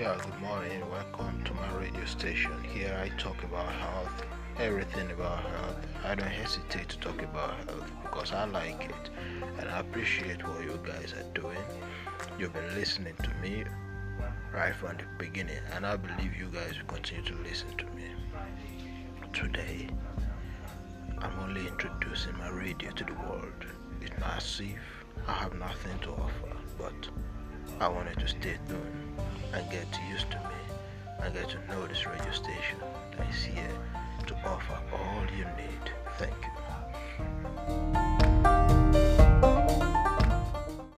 Yeah, good morning. Welcome to my radio station. Here I talk about health, everything about health. I don't hesitate to talk about health because I like it and I appreciate what you guys are doing. You've been listening to me right from the beginning, and I believe you guys will continue to listen to me. Today, I'm only introducing my radio to the world. It's massive. I have nothing to offer, but I wanted to stay tuned and get used to me and get to know this radio station that is here to offer all you need. Thank you.